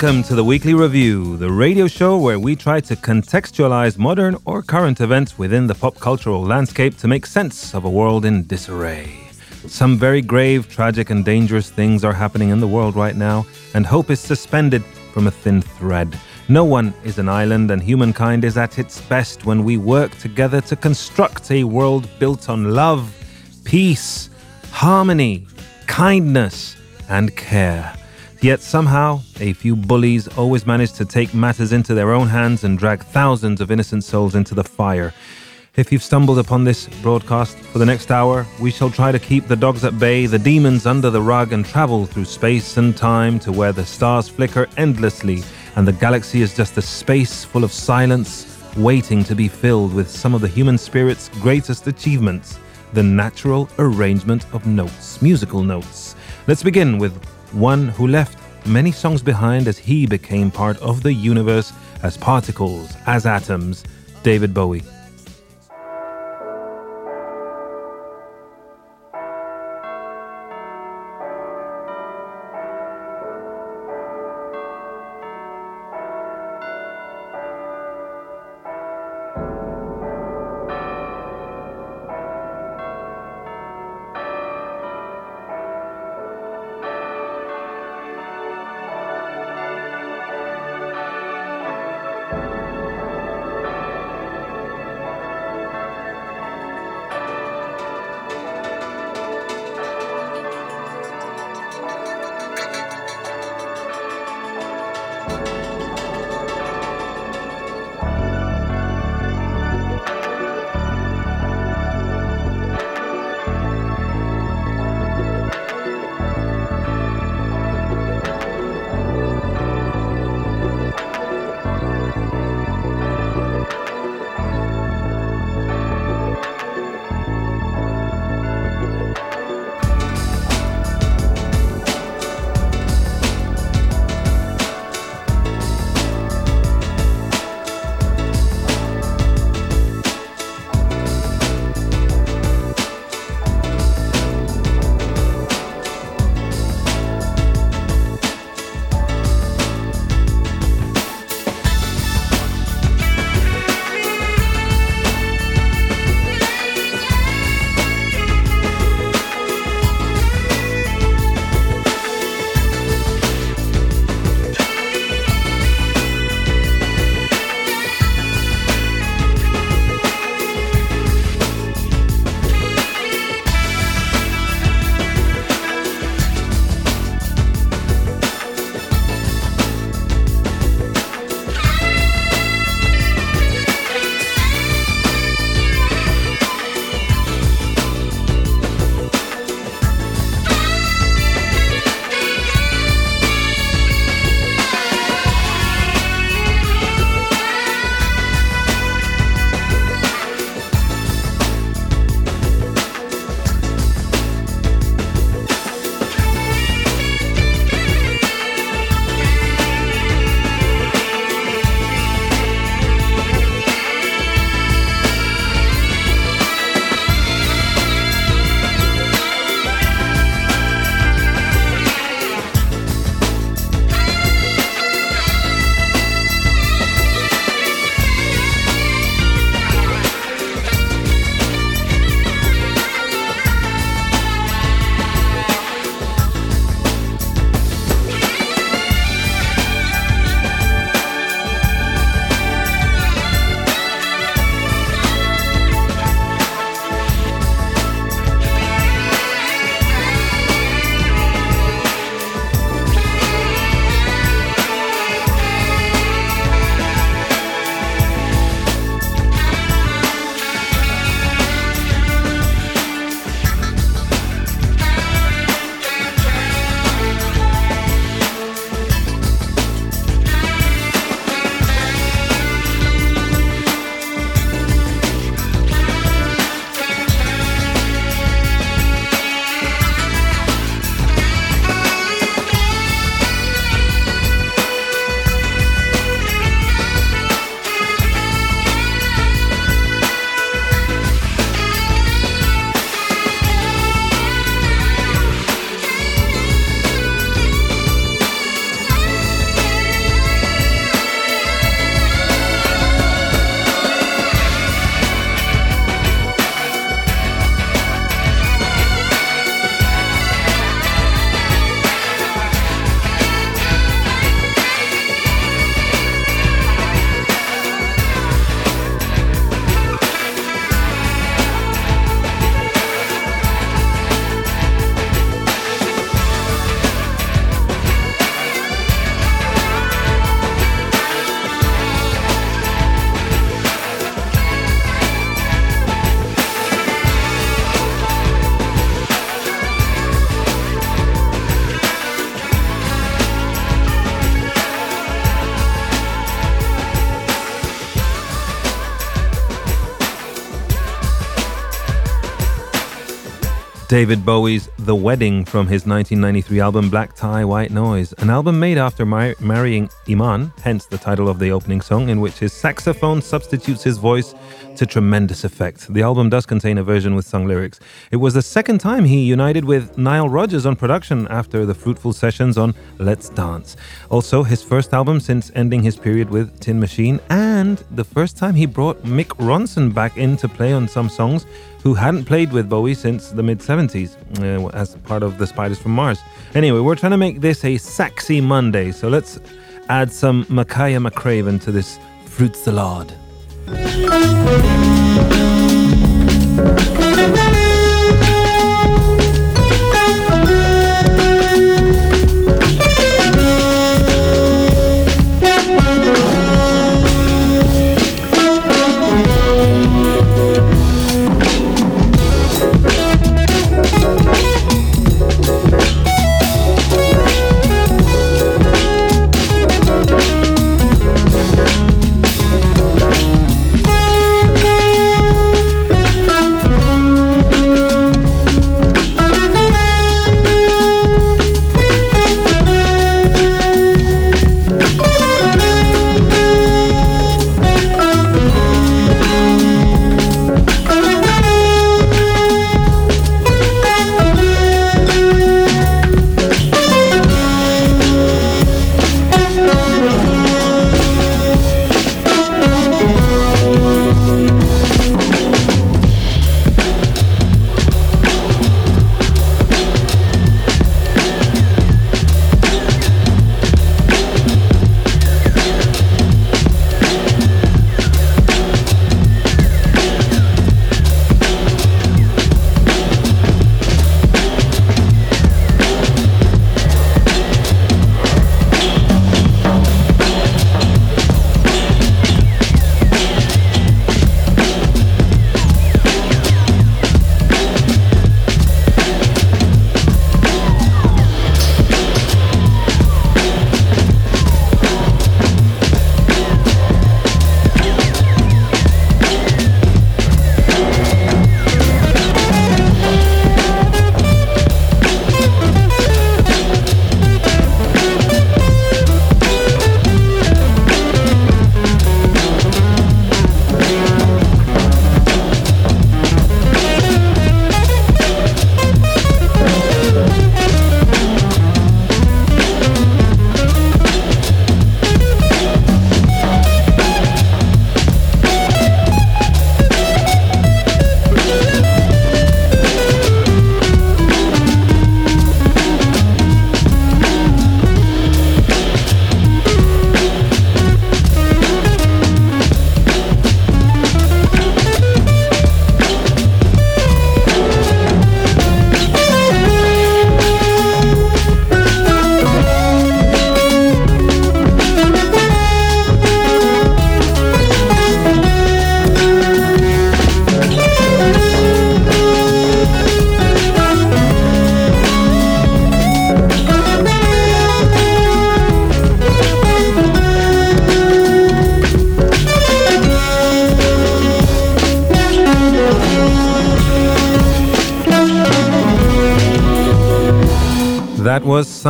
Welcome to the Weekly Review, the radio show where we try to contextualize modern or current events within the pop cultural landscape to make sense of a world in disarray. Some very grave, tragic, and dangerous things are happening in the world right now, and hope is suspended from a thin thread. No one is an island, and humankind is at its best when we work together to construct a world built on love, peace, harmony, kindness, and care. Yet somehow, a few bullies always manage to take matters into their own hands and drag thousands of innocent souls into the fire. If you've stumbled upon this broadcast for the next hour, we shall try to keep the dogs at bay, the demons under the rug, and travel through space and time to where the stars flicker endlessly and the galaxy is just a space full of silence, waiting to be filled with some of the human spirit's greatest achievements the natural arrangement of notes, musical notes. Let's begin with one who left many songs behind as he became part of the universe as particles, as atoms, David Bowie. David Bowie's The Wedding from his 1993 album Black Tie, White Noise, an album made after mar- marrying Iman, hence the title of the opening song, in which his saxophone substitutes his voice to tremendous effect. The album does contain a version with sung lyrics. It was the second time he united with Nile Rodgers on production after the fruitful sessions on Let's Dance. Also, his first album since ending his period with Tin Machine, and the first time he brought Mick Ronson back in to play on some songs who hadn't played with Bowie since the mid 70s uh, as part of the Spiders from Mars. Anyway, we're trying to make this a sexy Monday, so let's add some Makaya McCraven to this fruit salad.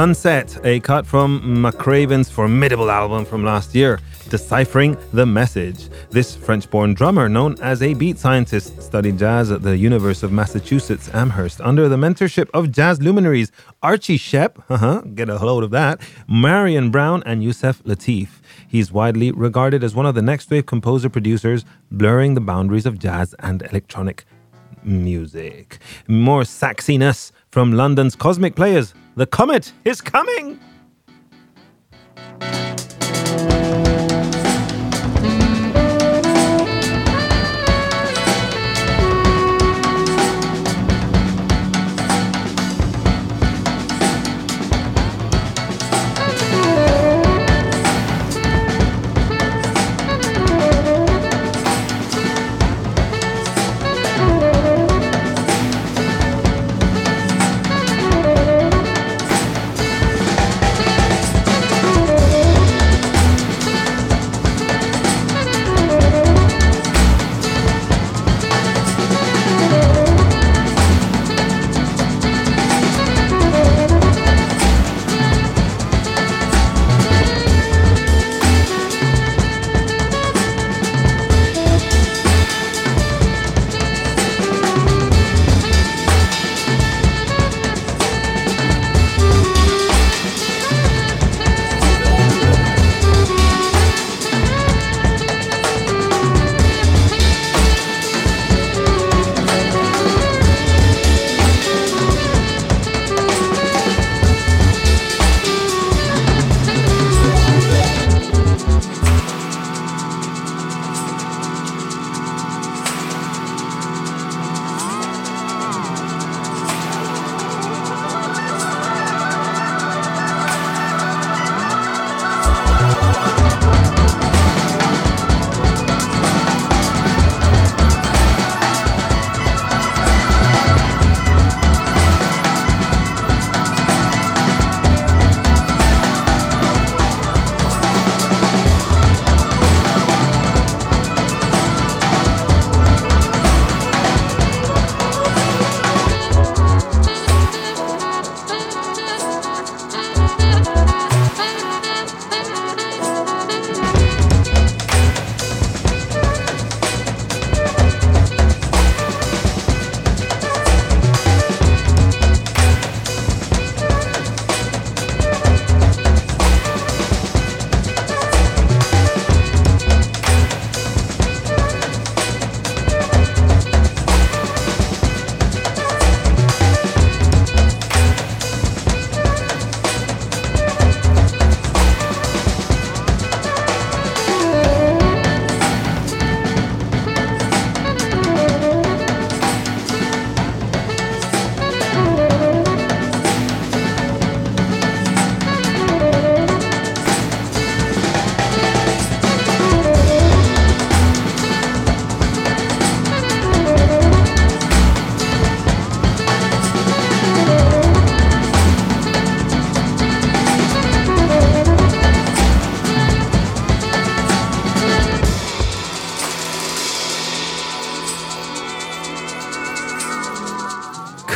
Sunset, a cut from McCraven's formidable album from last year, Deciphering the Message. This French born drummer, known as a beat scientist, studied jazz at the University of Massachusetts Amherst under the mentorship of jazz luminaries Archie Shepp, uh-huh, get a load of that, Marion Brown, and Yusef Lateef. He's widely regarded as one of the next wave composer producers, blurring the boundaries of jazz and electronic music. More sexiness from London's Cosmic Players. The comet is coming!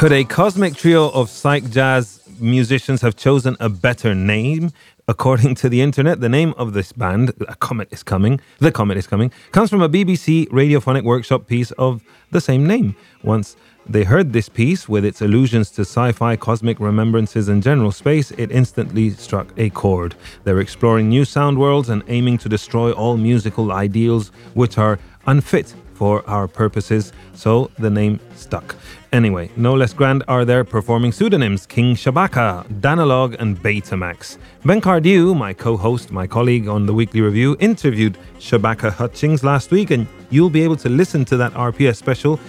Could a cosmic trio of psych jazz musicians have chosen a better name? According to the internet, the name of this band, A Comet is Coming, The Comet is Coming, comes from a BBC radiophonic workshop piece of the same name. Once they heard this piece with its allusions to sci fi, cosmic remembrances, and general space, it instantly struck a chord. They're exploring new sound worlds and aiming to destroy all musical ideals which are unfit for our purposes, so the name stuck. Anyway, no less grand are their performing pseudonyms King Shabaka, Danalogue, and Betamax. Ben Cardew, my co host, my colleague on the Weekly Review, interviewed Shabaka Hutchings last week, and you'll be able to listen to that RPS special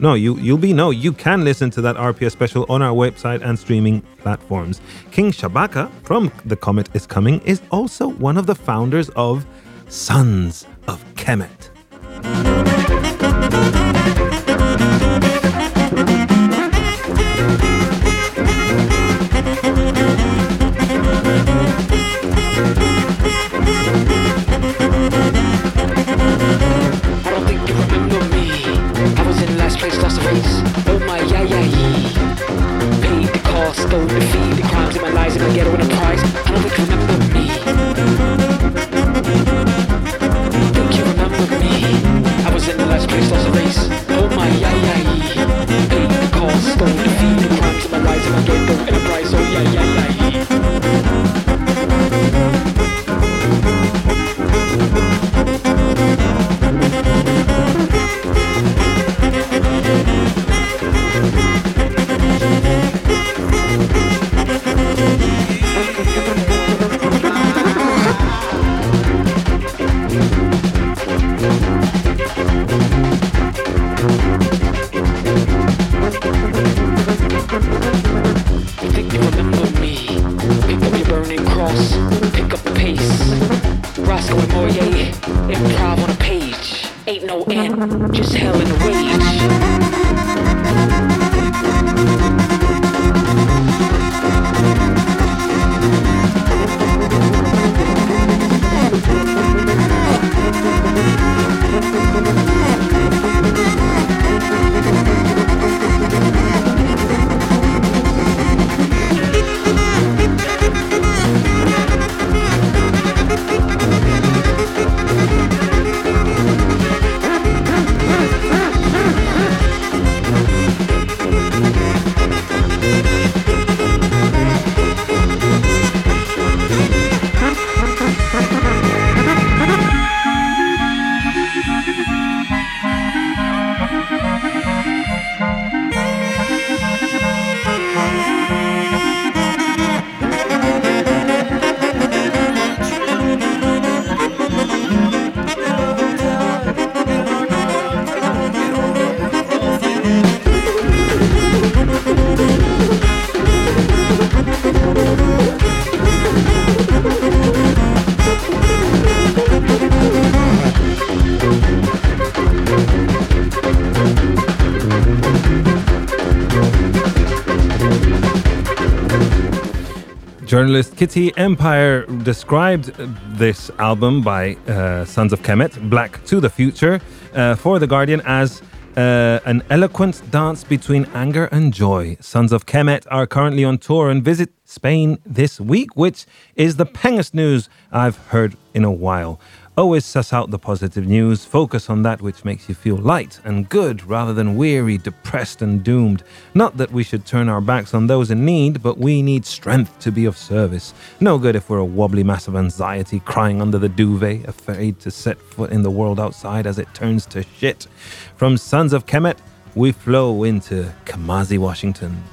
no, you you'll be no, you can listen to that RPS special on our website and streaming platforms. King Shabaka from The Comet is Coming is also one of the founders of Sons of Kemet. Stole the fee, the crimes in my lies and I get a prize. I don't Journalist Kitty Empire described this album by uh, Sons of Kemet, Black to the Future, uh, for The Guardian as uh, an eloquent dance between anger and joy. Sons of Kemet are currently on tour and visit Spain this week, which is the pengest news I've heard in a while. Always suss out the positive news, focus on that which makes you feel light and good rather than weary, depressed, and doomed. Not that we should turn our backs on those in need, but we need strength to be of service. No good if we're a wobbly mass of anxiety crying under the duvet, afraid to set foot in the world outside as it turns to shit. From Sons of Kemet, we flow into Kamasi, Washington.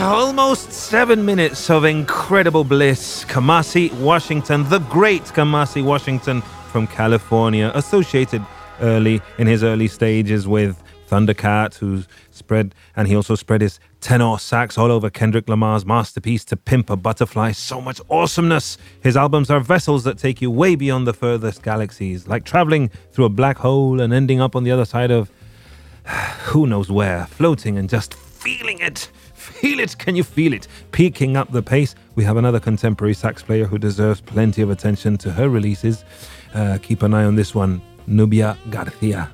Almost seven minutes of incredible bliss. Kamasi Washington, the great Kamasi Washington from California, associated early in his early stages with Thundercat, who spread, and he also spread his tenor sax all over Kendrick Lamar's masterpiece To Pimp a Butterfly. So much awesomeness. His albums are vessels that take you way beyond the furthest galaxies, like traveling through a black hole and ending up on the other side of who knows where, floating and just feeling it. Feel it, can you feel it? Peaking up the pace. We have another contemporary sax player who deserves plenty of attention to her releases. Uh, keep an eye on this one, Nubya Garcia.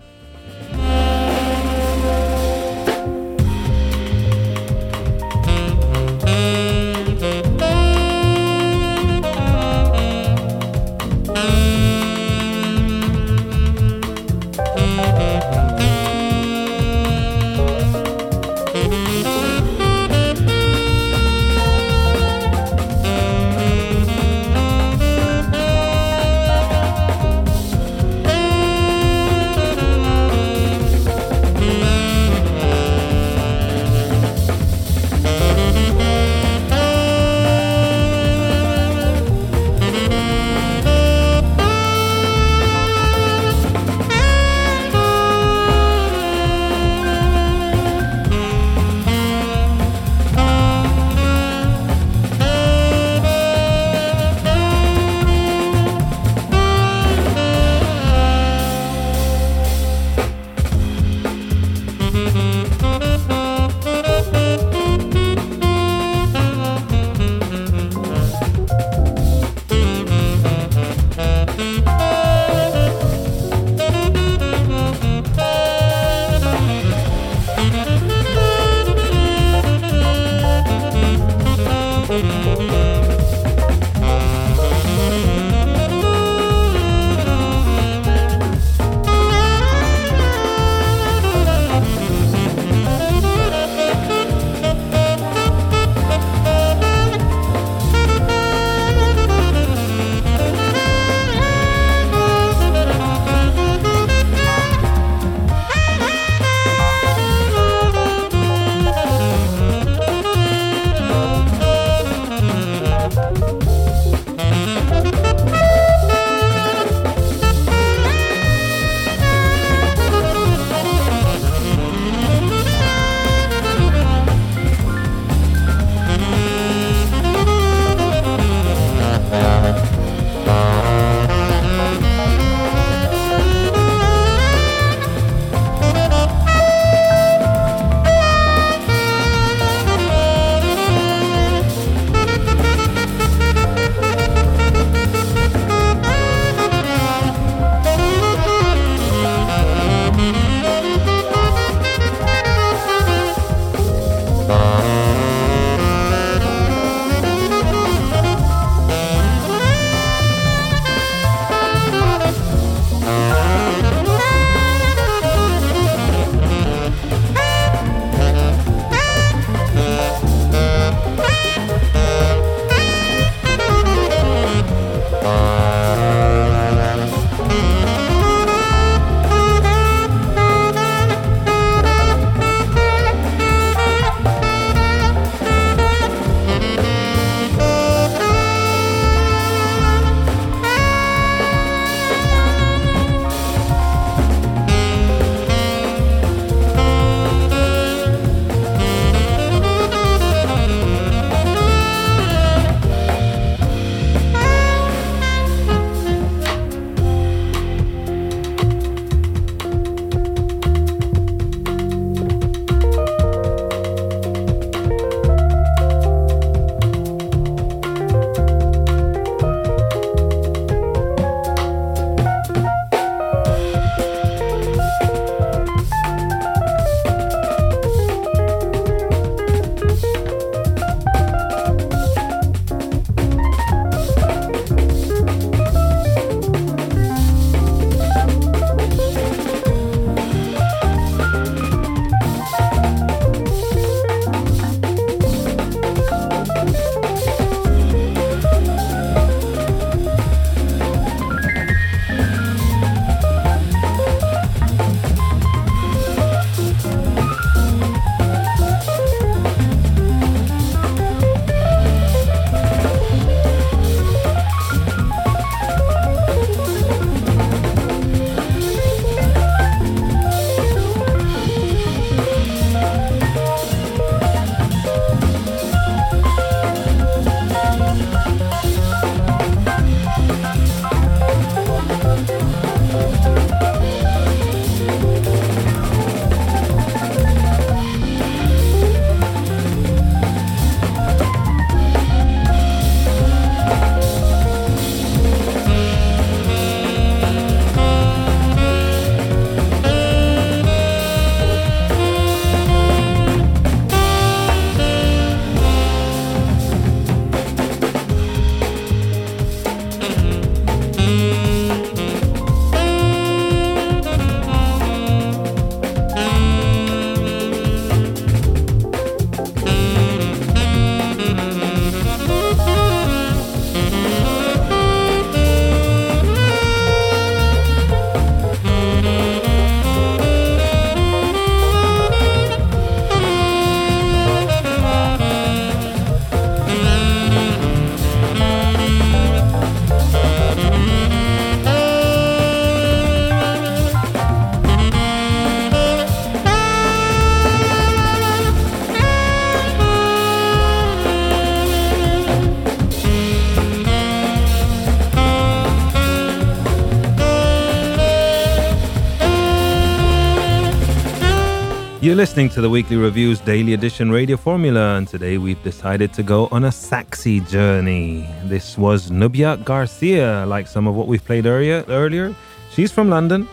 Listening to the Weekly Review's Daily Edition Radio Formula, and today we've decided to go on a sexy journey. This was Nubya Garcia, like some of what we've played earlier. earlier. She's from London.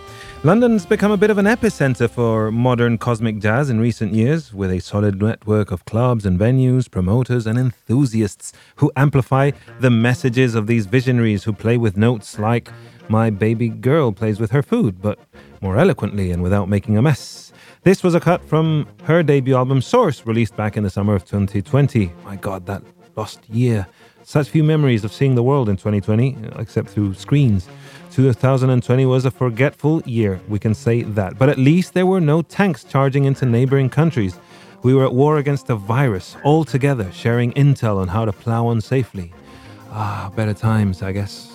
London's become a bit of an epicenter for modern cosmic jazz in recent years, with a solid network of clubs and venues, promoters, and enthusiasts who amplify the messages of these visionaries who play with notes like My Baby Girl plays with her food, but more eloquently and without making a mess. This was a cut from her debut album Source, released back in the summer of 2020. My God, that lost year. Such few memories of seeing the world in 2020, except through screens. 2020 was a forgetful year, we can say that. But at least there were no tanks charging into neighboring countries. We were at war against a virus, all together, sharing intel on how to plow on safely. Ah, better times, I guess.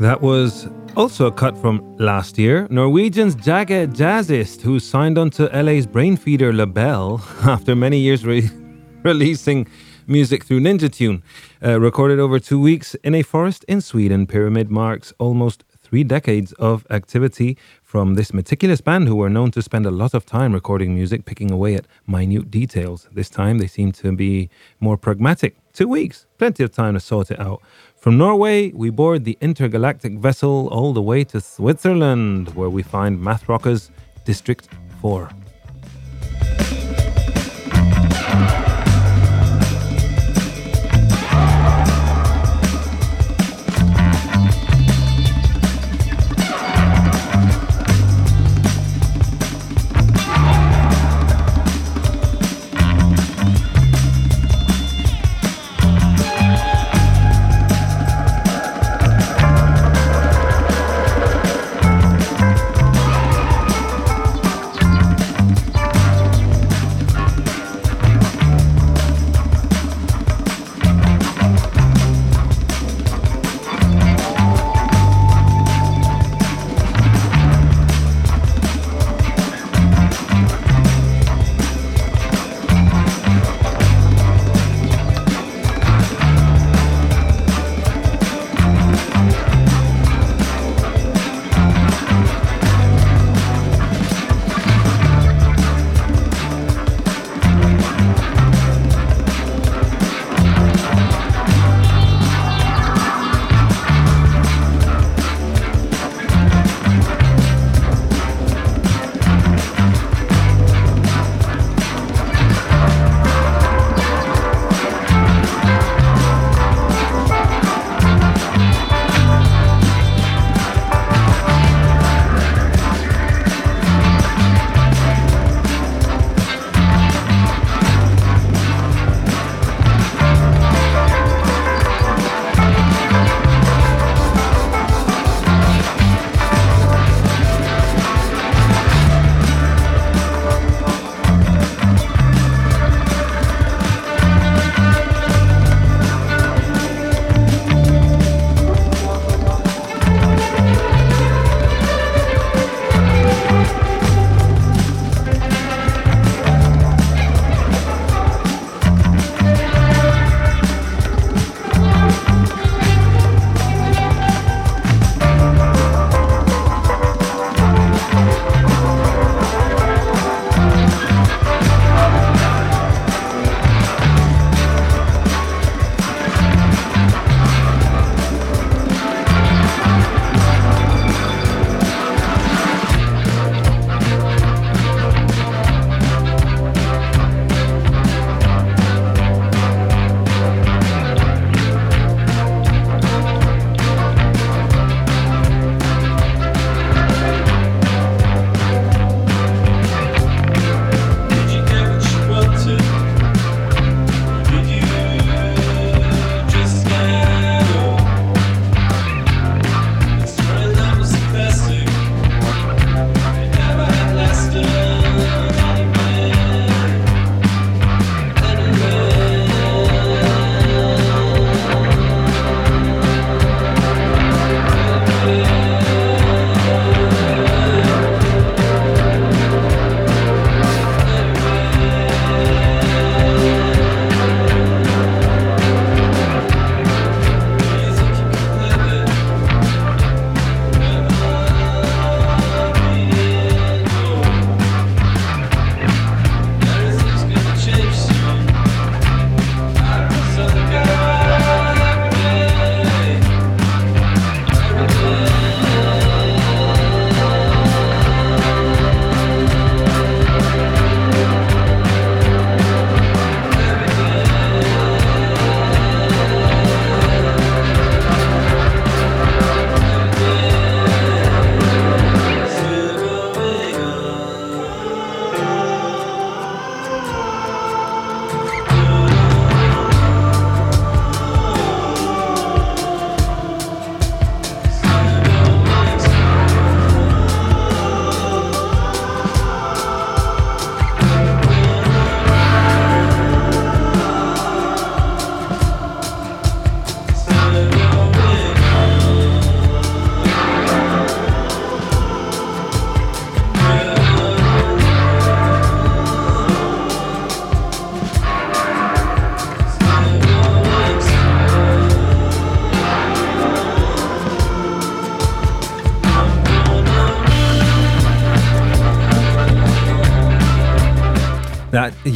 That was also a cut from last year. Norwegian's Jaga Jazzist, who signed onto LA's brainfeeder label after many years re- releasing music through Ninja Tune. Uh, recorded over two weeks in a forest in Sweden, Pyramid marks almost three decades of activity from this meticulous band who were known to spend a lot of time recording music, picking away at minute details. This time they seem to be more pragmatic. Two weeks, plenty of time to sort it out. From Norway, we board the intergalactic vessel all the way to Switzerland, where we find math rockers District 4.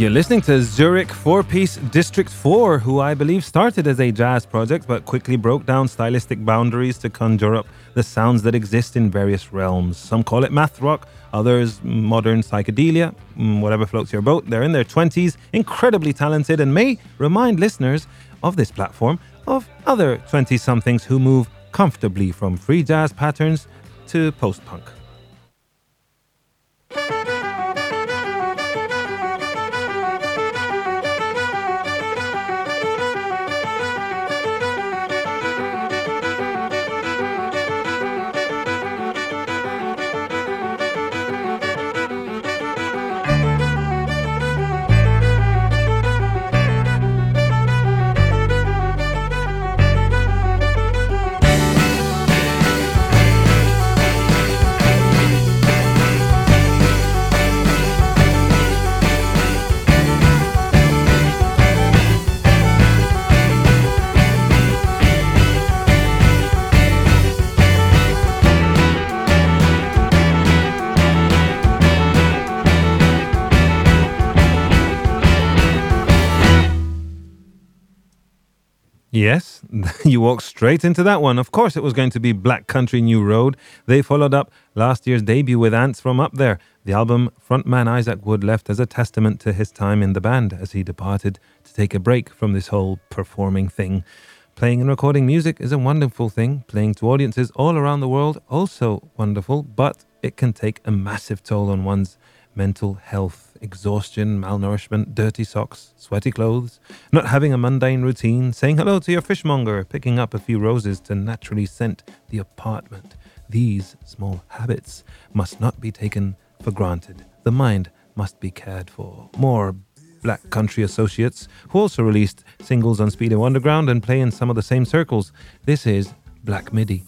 You're listening to Zurich four piece District 4, who I believe started as a jazz project but quickly broke down stylistic boundaries to conjure up the sounds that exist in various realms. Some call it math rock, others modern psychedelia, mm, whatever floats your boat. They're in their 20s, incredibly talented, and may remind listeners of this platform of other 20 somethings who move comfortably from free jazz patterns to post punk. Yes, you walked straight into that one. Of course, it was going to be Black Country New Road. They followed up last year's debut with Ants from Up There. The album frontman Isaac Wood left as a testament to his time in the band as he departed to take a break from this whole performing thing. Playing and recording music is a wonderful thing. Playing to audiences all around the world, also wonderful, but it can take a massive toll on one's mental health, exhaustion, malnourishment, dirty socks, sweaty clothes, not having a mundane routine, saying hello to your fishmonger, picking up a few roses to naturally scent the apartment. These small habits must not be taken for granted. The mind must be cared for. More Black Country Associates, who also released singles on Speedy Wunderground and play in some of the same circles. This is Black Midi.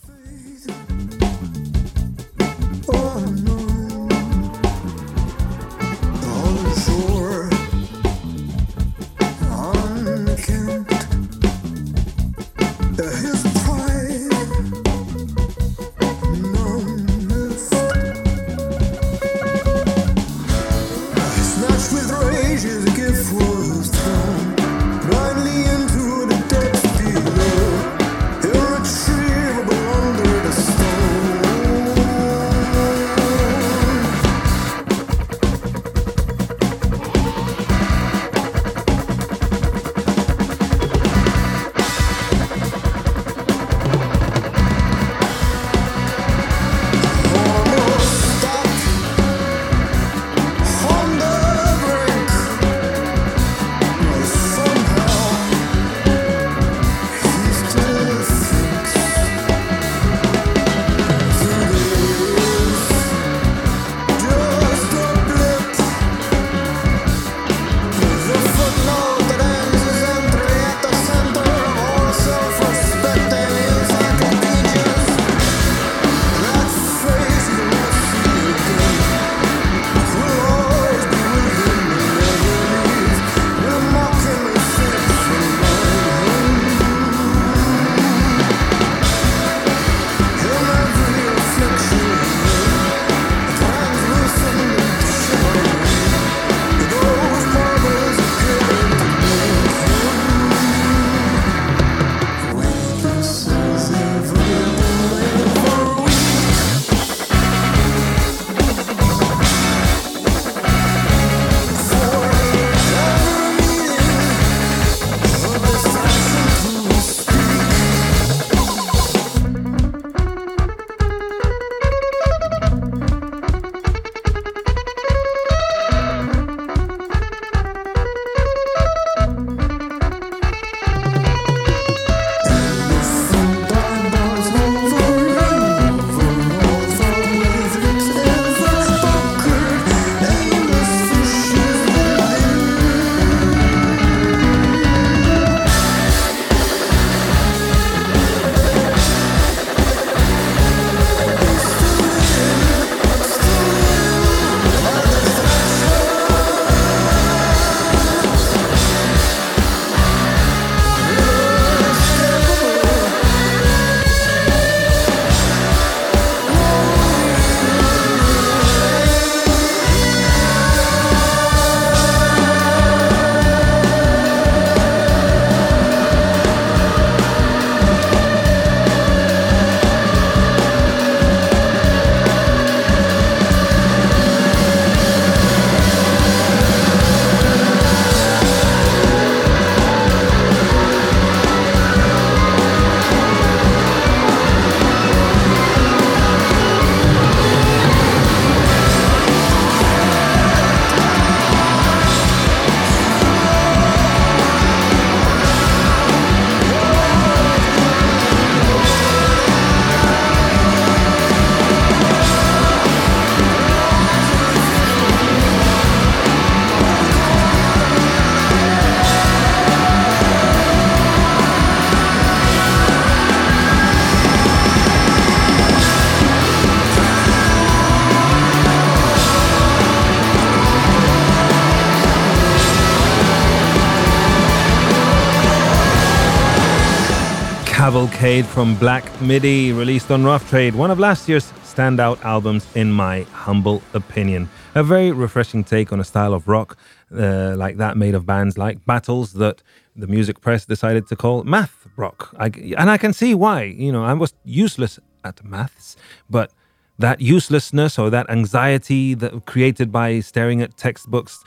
Cavalcade from Black Midi, released on Rough Trade, one of last year's standout albums, in my humble opinion. A very refreshing take on a style of rock uh, like that, made of bands like Battles, that the music press decided to call math rock. I, and I can see why. You know, I was useless at maths, but that uselessness or that anxiety that created by staring at textbooks,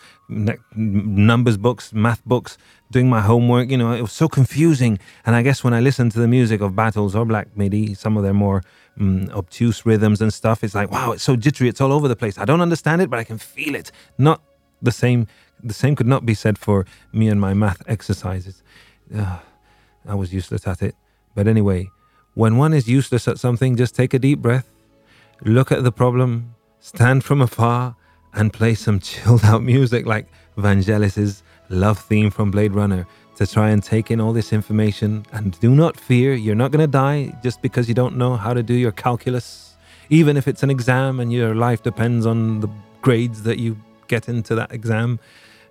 numbers books, math books, doing my homework. You know, it was so confusing. And I guess when I listen to the music of Battles or Black Midi, some of their more um, obtuse rhythms and stuff, it's like, wow, it's so jittery. It's all over the place. I don't understand it, but I can feel it. Not the same. The same could not be said for me and my math exercises. Uh, I was useless at it. But anyway, when one is useless at something, just take a deep breath, look at the problem, stand from afar, and play some chilled out music like Vangelis's love theme from Blade Runner to try and take in all this information. And do not fear, you're not going to die just because you don't know how to do your calculus, even if it's an exam and your life depends on the grades that you get into that exam.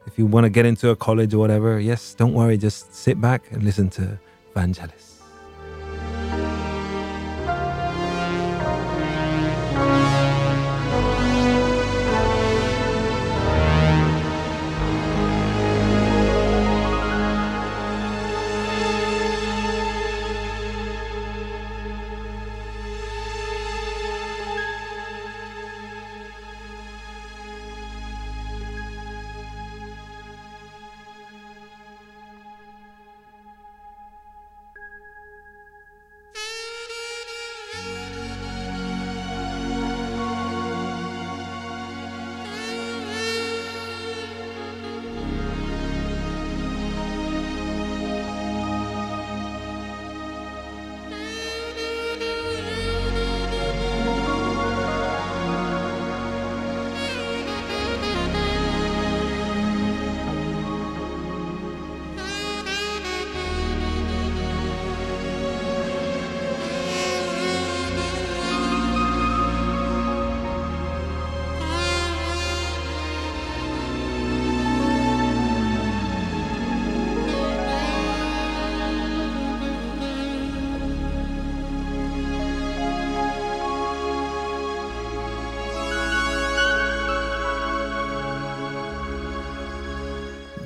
If you want to get into a college or whatever, yes, don't worry, just sit back and listen to Vangelis.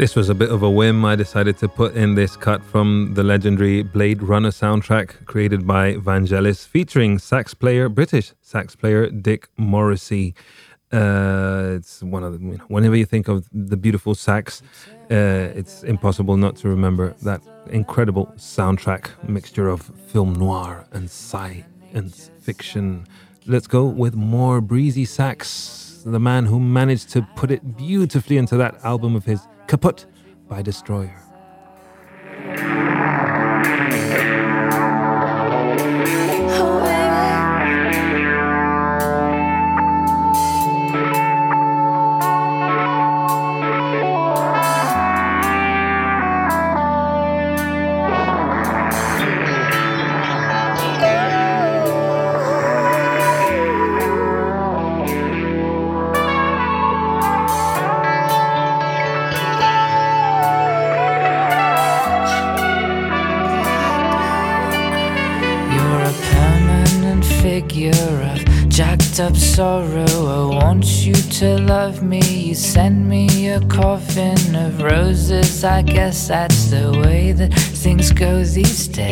This was a bit of a whim. I decided to put in this cut from the legendary Blade Runner soundtrack created by Vangelis, featuring sax player, British sax player Dick Morrissey. Uh, it's one of the, you know, whenever you think of the beautiful sax, uh, it's impossible not to remember that incredible soundtrack mixture of film noir and science fiction. Let's go with more breezy sax. The man who managed to put it beautifully into that album of his, Kaput by Destroyer. These days.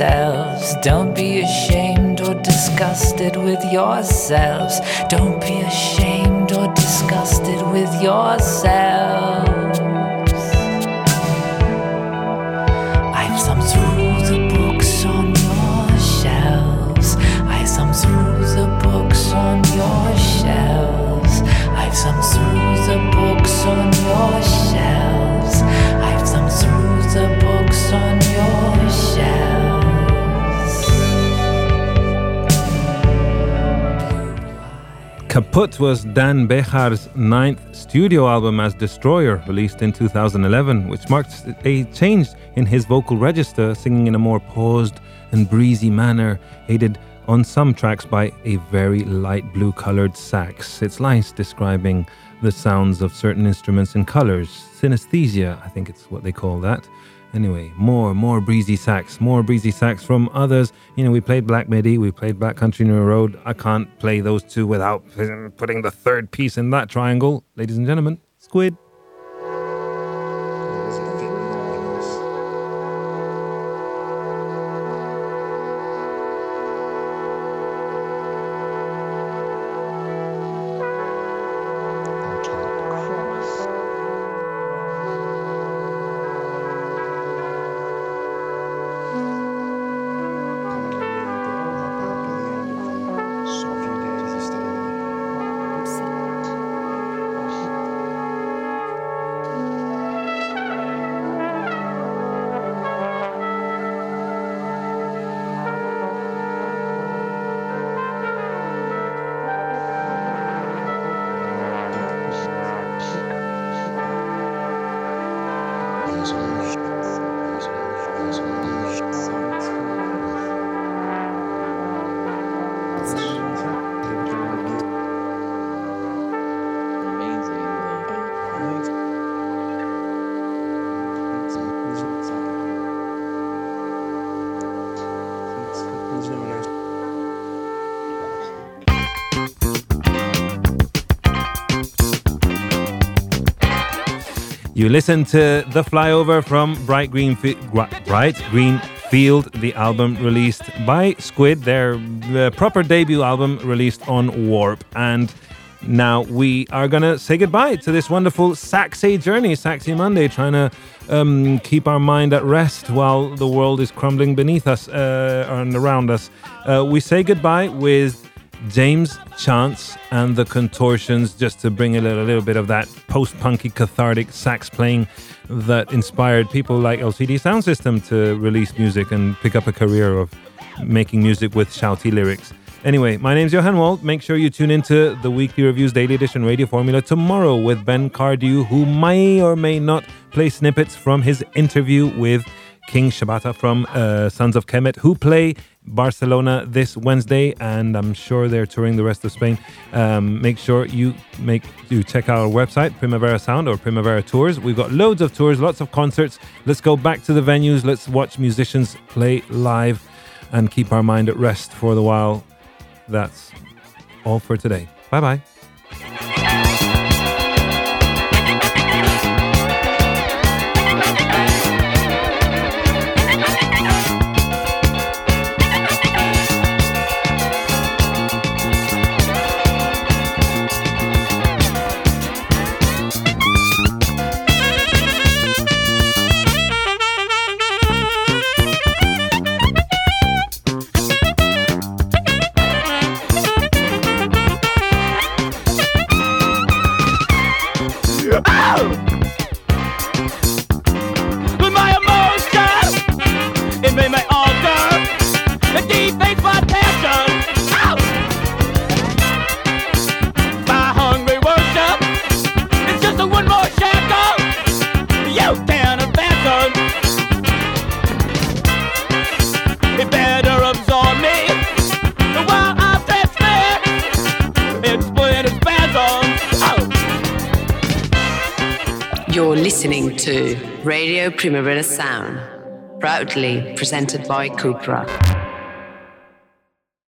Yourselves. Don't be ashamed or disgusted with yourselves. Don't be ashamed or disgusted with yourselves. Kaput was Dan Bejar's ninth studio album as Destroyer, released in 2011, which marked a change in his vocal register, singing in a more paused and breezy manner, aided on some tracks by a very light blue colored sax. It's nice describing the sounds of certain instruments in colors. Synesthesia, I think it's what they call that. Anyway, more, more breezy sax, more breezy sax from others. You know, we played Black Midi, we played Black Country New Road. I can't play those two without putting the third piece in that triangle. Ladies and gentlemen, Squid. You listen to The Flyover from Bright Green, Fi- Bright Green Field, the album released by Squid, their proper debut album released on Warp. And now we are going to say goodbye to this wonderful Saxy journey, Saxy Monday, trying to um, keep our mind at rest while the world is crumbling beneath us uh, and around us. Uh, we say goodbye with James Chance and the Contortions, just to bring a little, a little bit of that post punky cathartic sax playing that inspired people like LCD Sound System to release music and pick up a career of making music with shouty lyrics. Anyway, my name's Johan Wald. Make sure you tune into the Weekly Reviews Daily Edition Radio Formula tomorrow with Ben Cardew, who may or may not play snippets from his interview with King Shabaka from uh, Sons of Kemet, who play Barcelona this Wednesday, and I'm sure they're touring the rest of Spain. Um, make sure you make you check out our website, Primavera Sound or Primavera Tours. We've got loads of tours, lots of concerts. Let's go back to the venues. Let's watch musicians play live, and keep our mind at rest for the while. That's all for today. Bye bye. To Radio Primavera Sound, proudly presented by Cupra.